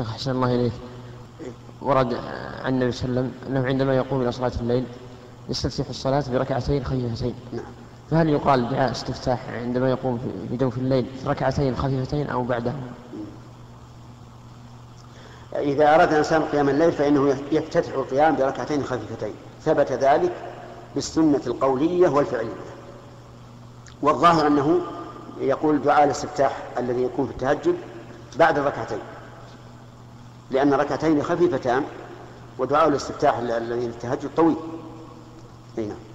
شيخ أحسن الله إليك. ورد عن النبي صلى الله عليه وسلم أنه عندما يقوم إلى صلاة الليل يستفتح الصلاة بركعتين خفيفتين. نعم فهل يقال دعاء استفتاح عندما يقوم في جوف الليل في ركعتين خفيفتين أو بعدها إذا أراد الإنسان قيام الليل فإنه يفتتح القيام بركعتين خفيفتين. ثبت ذلك بالسنة القولية والفعلية. والظاهر أنه يقول دعاء الاستفتاح الذي يكون في التهجد بعد الركعتين. لأن ركعتين خفيفتان ودعاء الاستفتاح الذي في التهجد طويل. نعم.